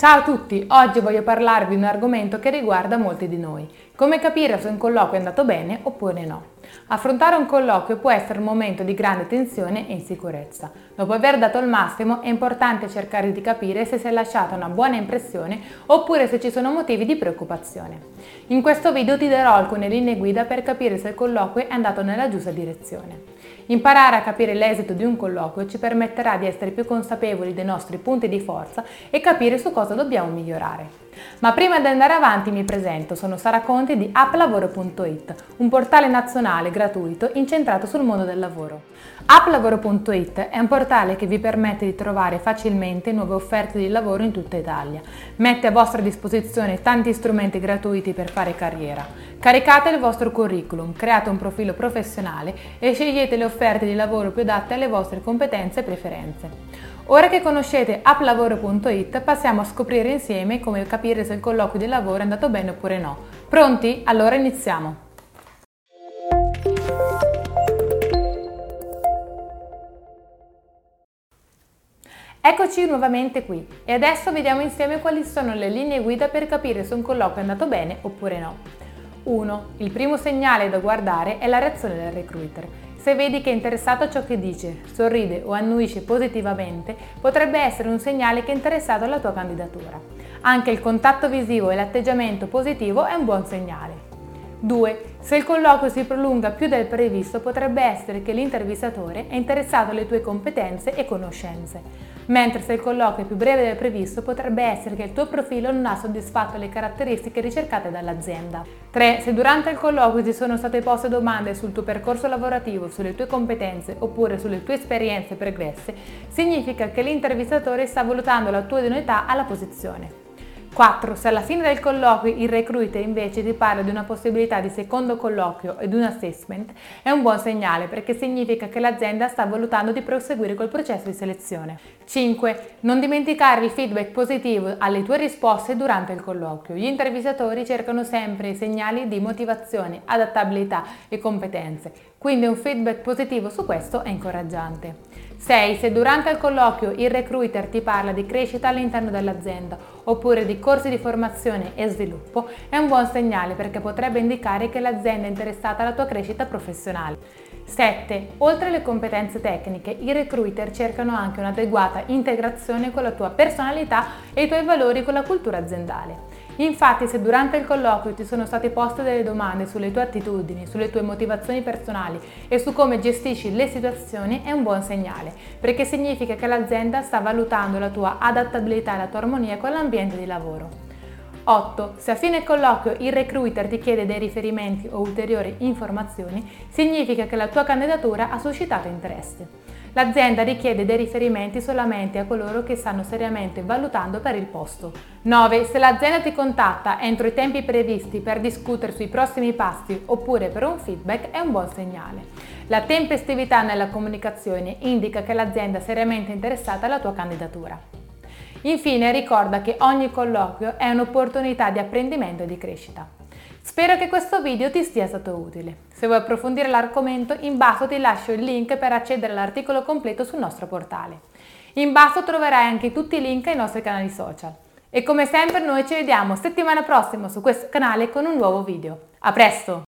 Ciao a tutti, oggi voglio parlarvi di un argomento che riguarda molti di noi. Come capire se un colloquio è andato bene oppure no. Affrontare un colloquio può essere un momento di grande tensione e insicurezza. Dopo aver dato il massimo è importante cercare di capire se si è lasciata una buona impressione oppure se ci sono motivi di preoccupazione. In questo video ti darò alcune linee guida per capire se il colloquio è andato nella giusta direzione. Imparare a capire l'esito di un colloquio ci permetterà di essere più consapevoli dei nostri punti di forza e capire su cosa dobbiamo migliorare. Ma prima di andare avanti mi presento, sono Sara Conti di applavoro.it, un portale nazionale gratuito incentrato sul mondo del lavoro. Applavoro.it è un portale che vi permette di trovare facilmente nuove offerte di lavoro in tutta Italia. Mette a vostra disposizione tanti strumenti gratuiti per fare carriera. Caricate il vostro curriculum, create un profilo professionale e scegliete le offerte di lavoro più adatte alle vostre competenze e preferenze. Ora che conoscete applavoro.it passiamo a scoprire insieme come capire se il colloquio di lavoro è andato bene oppure no. Pronti? Allora iniziamo! Eccoci nuovamente qui e adesso vediamo insieme quali sono le linee guida per capire se un colloquio è andato bene oppure no. 1. Il primo segnale da guardare è la reazione del recruiter. Se vedi che è interessato a ciò che dice, sorride o annuisce positivamente, potrebbe essere un segnale che è interessato alla tua candidatura. Anche il contatto visivo e l'atteggiamento positivo è un buon segnale. 2. Se il colloquio si prolunga più del previsto, potrebbe essere che l'intervistatore è interessato alle tue competenze e conoscenze mentre se il colloquio è più breve del previsto potrebbe essere che il tuo profilo non ha soddisfatto le caratteristiche ricercate dall'azienda. 3. Se durante il colloquio ti sono state poste domande sul tuo percorso lavorativo, sulle tue competenze oppure sulle tue esperienze pregresse, significa che l'intervistatore sta valutando la tua idoneità alla posizione. 4. Se alla fine del colloquio il recruiter invece ti parla di una possibilità di secondo colloquio e di un assessment, è un buon segnale perché significa che l'azienda sta valutando di proseguire col processo di selezione. 5. Non dimenticare il feedback positivo alle tue risposte durante il colloquio. Gli intervistatori cercano sempre segnali di motivazione, adattabilità e competenze, quindi un feedback positivo su questo è incoraggiante. 6. Se durante il colloquio il recruiter ti parla di crescita all'interno dell'azienda oppure di corsi di formazione e sviluppo, è un buon segnale perché potrebbe indicare che l'azienda è interessata alla tua crescita professionale. 7. Oltre alle competenze tecniche, i recruiter cercano anche un'adeguata integrazione con la tua personalità e i tuoi valori con la cultura aziendale. Infatti, se durante il colloquio ti sono state poste delle domande sulle tue attitudini, sulle tue motivazioni personali e su come gestisci le situazioni, è un buon segnale, perché significa che l'azienda sta valutando la tua adattabilità e la tua armonia con l'ambiente di lavoro. 8. Se a fine colloquio il recruiter ti chiede dei riferimenti o ulteriori informazioni, significa che la tua candidatura ha suscitato interesse. L'azienda richiede dei riferimenti solamente a coloro che stanno seriamente valutando per il posto. 9. Se l'azienda ti contatta entro i tempi previsti per discutere sui prossimi passi oppure per un feedback è un buon segnale. La tempestività nella comunicazione indica che l'azienda è seriamente interessata alla tua candidatura. Infine ricorda che ogni colloquio è un'opportunità di apprendimento e di crescita. Spero che questo video ti sia stato utile. Se vuoi approfondire l'argomento, in basso ti lascio il link per accedere all'articolo completo sul nostro portale. In basso troverai anche tutti i link ai nostri canali social. E come sempre noi ci vediamo settimana prossima su questo canale con un nuovo video. A presto!